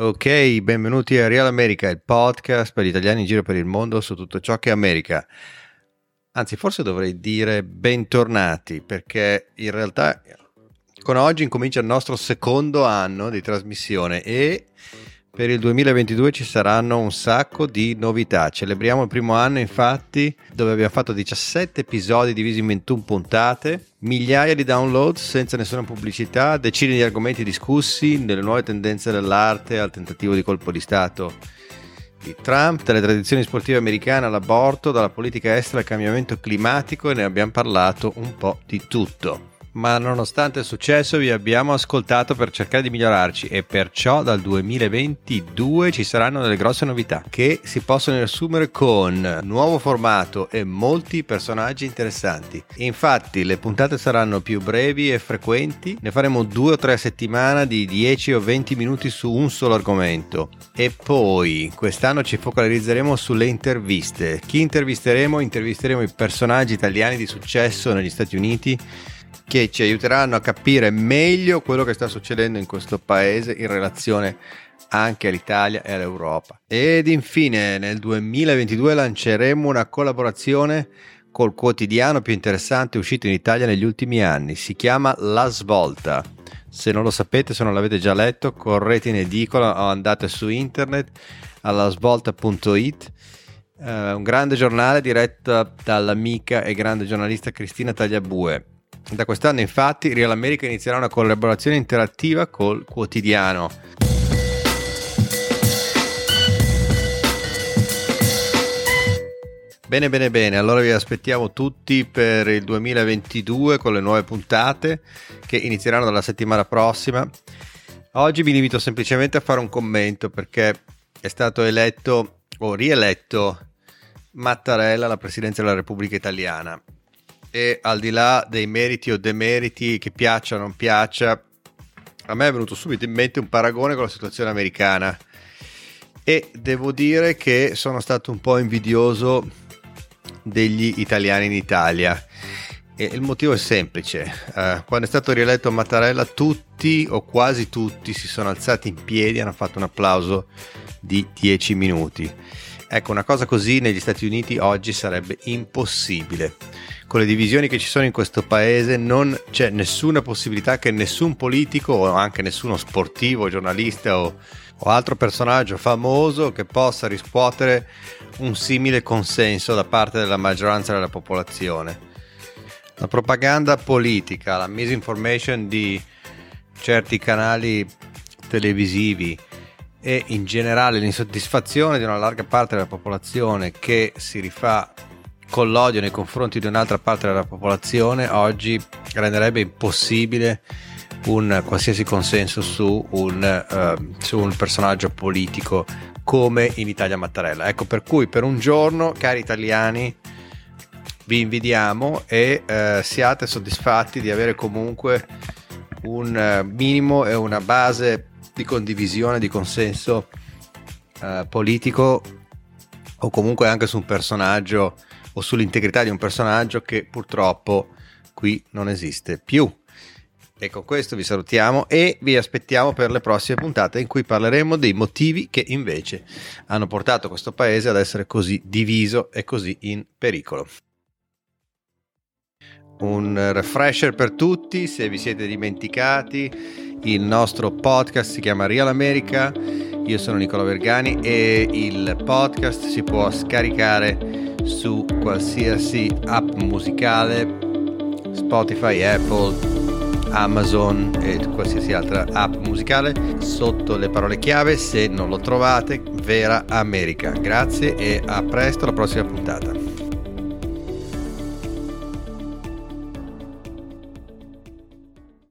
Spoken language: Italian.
Ok, benvenuti a Real America, il podcast per gli italiani in giro per il mondo su tutto ciò che è America. Anzi, forse dovrei dire bentornati, perché in realtà con oggi incomincia il nostro secondo anno di trasmissione e per il 2022 ci saranno un sacco di novità. Celebriamo il primo anno, infatti, dove abbiamo fatto 17 episodi divisi in 21 puntate, migliaia di download senza nessuna pubblicità, decine di argomenti discussi, delle nuove tendenze dell'arte al tentativo di colpo di Stato di Trump, dalle tradizioni sportive americane all'aborto, dalla politica estera al cambiamento climatico e ne abbiamo parlato un po' di tutto ma nonostante il successo vi abbiamo ascoltato per cercare di migliorarci e perciò dal 2022 ci saranno delle grosse novità che si possono riassumere con nuovo formato e molti personaggi interessanti. Infatti le puntate saranno più brevi e frequenti, ne faremo due o tre a settimana di 10 o 20 minuti su un solo argomento e poi quest'anno ci focalizzeremo sulle interviste. Chi intervisteremo? Intervisteremo i personaggi italiani di successo negli Stati Uniti che ci aiuteranno a capire meglio quello che sta succedendo in questo paese in relazione anche all'Italia e all'Europa. Ed infine nel 2022 lanceremo una collaborazione col quotidiano più interessante uscito in Italia negli ultimi anni. Si chiama La Svolta. Se non lo sapete, se non l'avete già letto, correte in edicola o andate su internet allasvolta.it. Uh, eh, un grande giornale diretto dall'amica e grande giornalista Cristina Tagliabue da quest'anno infatti Real America inizierà una collaborazione interattiva col quotidiano. Bene, bene, bene, allora vi aspettiamo tutti per il 2022 con le nuove puntate che inizieranno dalla settimana prossima. Oggi vi limito semplicemente a fare un commento perché è stato eletto o rieletto Mattarella alla presidenza della Repubblica Italiana e al di là dei meriti o demeriti che piaccia o non piaccia, a me è venuto subito in mente un paragone con la situazione americana e devo dire che sono stato un po' invidioso degli italiani in Italia. E il motivo è semplice, uh, quando è stato rieletto Mattarella tutti o quasi tutti si sono alzati in piedi e hanno fatto un applauso di 10 minuti. Ecco, una cosa così negli Stati Uniti oggi sarebbe impossibile con le divisioni che ci sono in questo paese non c'è nessuna possibilità che nessun politico o anche nessuno sportivo, giornalista o, o altro personaggio famoso che possa riscuotere un simile consenso da parte della maggioranza della popolazione. La propaganda politica, la misinformation di certi canali televisivi e in generale l'insoddisfazione di una larga parte della popolazione che si rifà con l'odio nei confronti di un'altra parte della popolazione oggi renderebbe impossibile un qualsiasi consenso su un, uh, su un personaggio politico come in Italia Mattarella. Ecco per cui per un giorno, cari italiani, vi invidiamo e uh, siate soddisfatti di avere comunque un uh, minimo e una base di condivisione, di consenso politico o comunque anche su un personaggio o sull'integrità di un personaggio che purtroppo qui non esiste più. E con questo vi salutiamo e vi aspettiamo per le prossime puntate in cui parleremo dei motivi che invece hanno portato questo paese ad essere così diviso e così in pericolo. Un refresher per tutti, se vi siete dimenticati, il nostro podcast si chiama Real America, io sono Nicola Vergani e il podcast si può scaricare su qualsiasi app musicale, Spotify, Apple, Amazon e qualsiasi altra app musicale. Sotto le parole chiave se non lo trovate Vera America. Grazie e a presto alla prossima puntata